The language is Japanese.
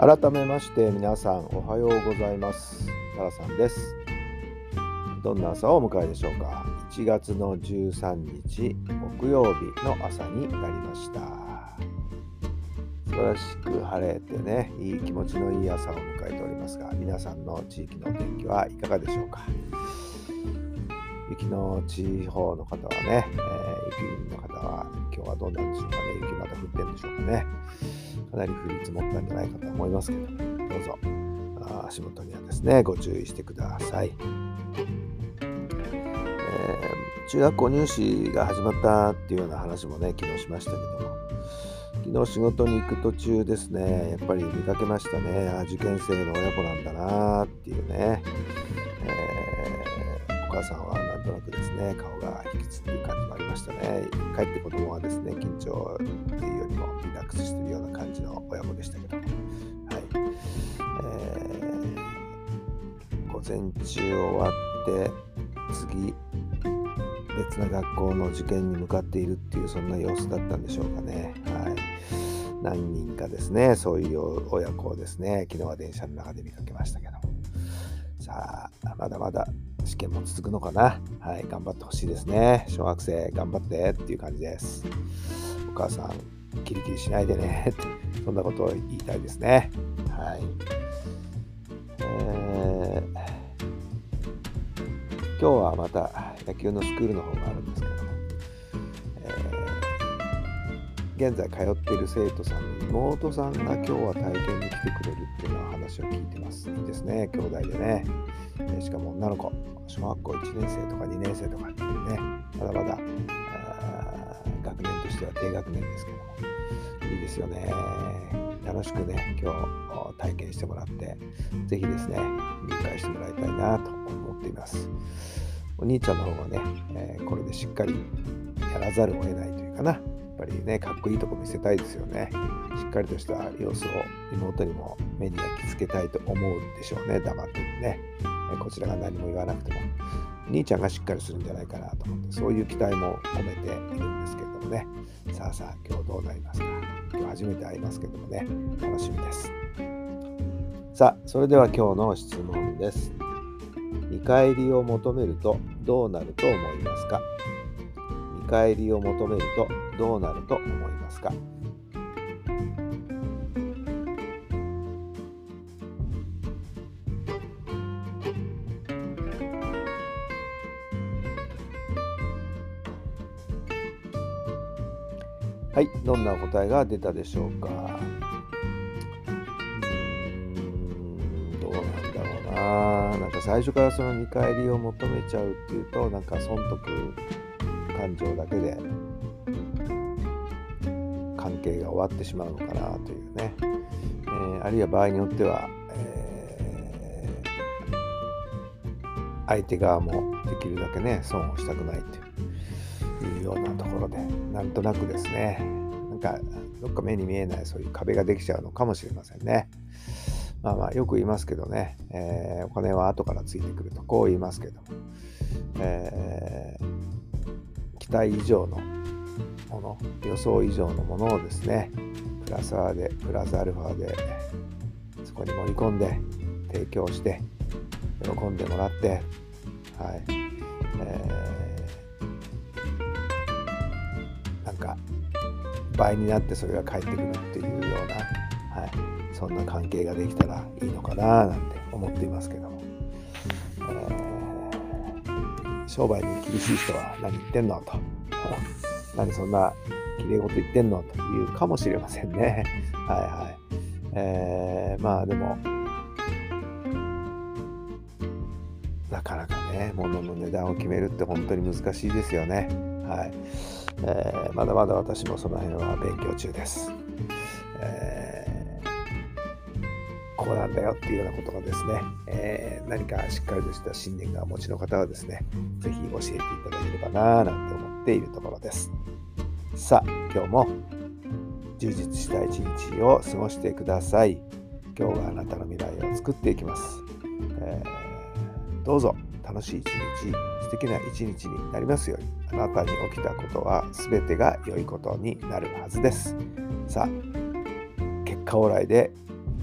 改めまして皆さんおはようございます。奈良さんです。どんな朝をお迎えでしょうか。1月の13日木曜日の朝になりました。素晴らしく晴れてねいい気持ちのいい朝を迎えておりますが皆さんの地域の天気はいかがでしょうか。雪の地方の方はね、えー、雪の方は今日はどうなんでしょうかね雪まだ降ってるんでしょうかね。かなり降り積もったんじゃないかと思いますけど、どうぞ。足元にはですね、ご注意してください。えー、中学校入試が始まったっていうような話もね、昨日しましたけども、昨日仕事に行く途中ですね、やっぱり見かけましたね、あ受験生の親子なんだなっていうね、えー、お母さんはなんとなくですね、顔が引きつっていう感じもありましたね。帰って子供はですね、緊張っていうよりもリラックスしてるような感じの親子でしたけど、はいえー、午前中終わって次別な学校の受験に向かっているっていうそんな様子だったんでしょうかね。はい何人かですね、そういう親子をですね、昨日は電車の中で見かけましたけども。さあ、まだまだ試験も続くのかな。はい、頑張ってほしいですね。小学生、頑張ってっていう感じです。お母さん、キリキリしないでね、そんなことを言いたいですね。はい。えー、今日はまた野球のスクールの方があるんで現在通っている生徒さんの妹さんが今日は体験に来てくれるっていうような話を聞いてます。いいですね、兄弟でね。えしかも女の子、小学校1年生とか2年生とかっていうね、まだまだ学年としては低学年ですけども、いいですよね。楽しくね、今日体験してもらって、ぜひですね、理解してもらいたいなと思っています。お兄ちゃんの方はね、えー、これでしっかりやらざるを得ないというかな、ぱりね、かっこいいとこ見せたいですよね。しっかりとした様子を妹にも目に焼き付けたいと思うんでしょうね、黙ってね。こちらが何も言わなくても、兄ちゃんがしっかりするんじゃないかなと思って、そういう期待も込めているんですけれどもね。さあさあ、今日どうなりますか。今日初めて会いますけどもね、楽しみです。さあ、それでは今日の質問です。見返りを求めるとどうなると思いますか？返りを求めるとどうなると思いますか？はい、どんな答えが出たでしょうか？うん、どうなんだろうな。なんか最初からその見返りを求めちゃうっていうと、なんか損得感情だけで関係が終わってしまうのかなというね。えー、あるいは場合によっては、えー、相手側もできるだけね、損をしたくないという。ようなところでなんとなくですねなんかどっか目に見えないそういう壁ができちゃうのかもしれませんね。まあまあよく言いますけどね、えー、お金は後からついてくるとこう言いますけども、えー、期待以上のもの予想以上のものをですねプラスアでプラスアルファでそこに盛り込んで提供して喜んでもらってはい、えー倍になってそれが返ってくるっていうような、はい、そんな関係ができたらいいのかななんて思っていますけども、商売に厳しい人は何言ってんのと。何そんなきれい事言ってんのというかもしれませんね。はいはい。えー、まあでもなかなかね物の値段を決めるって本当に難しいですよね。はい。えー、まだまだ私もその辺は勉強中です。えー、こうなんだよっていうようなことがですね、えー、何かしっかりとした信念がお持ちの方はですね、ぜひ教えていただければなぁなんて思っているところです。さあ、今日も充実した一日を過ごしてください。今日があなたの未来を作っていきます。えー、どうぞ楽しい一日、素敵な一日になりますように、あなたに起きたことは全てが良いことになるはずです。さあ、結果オーライで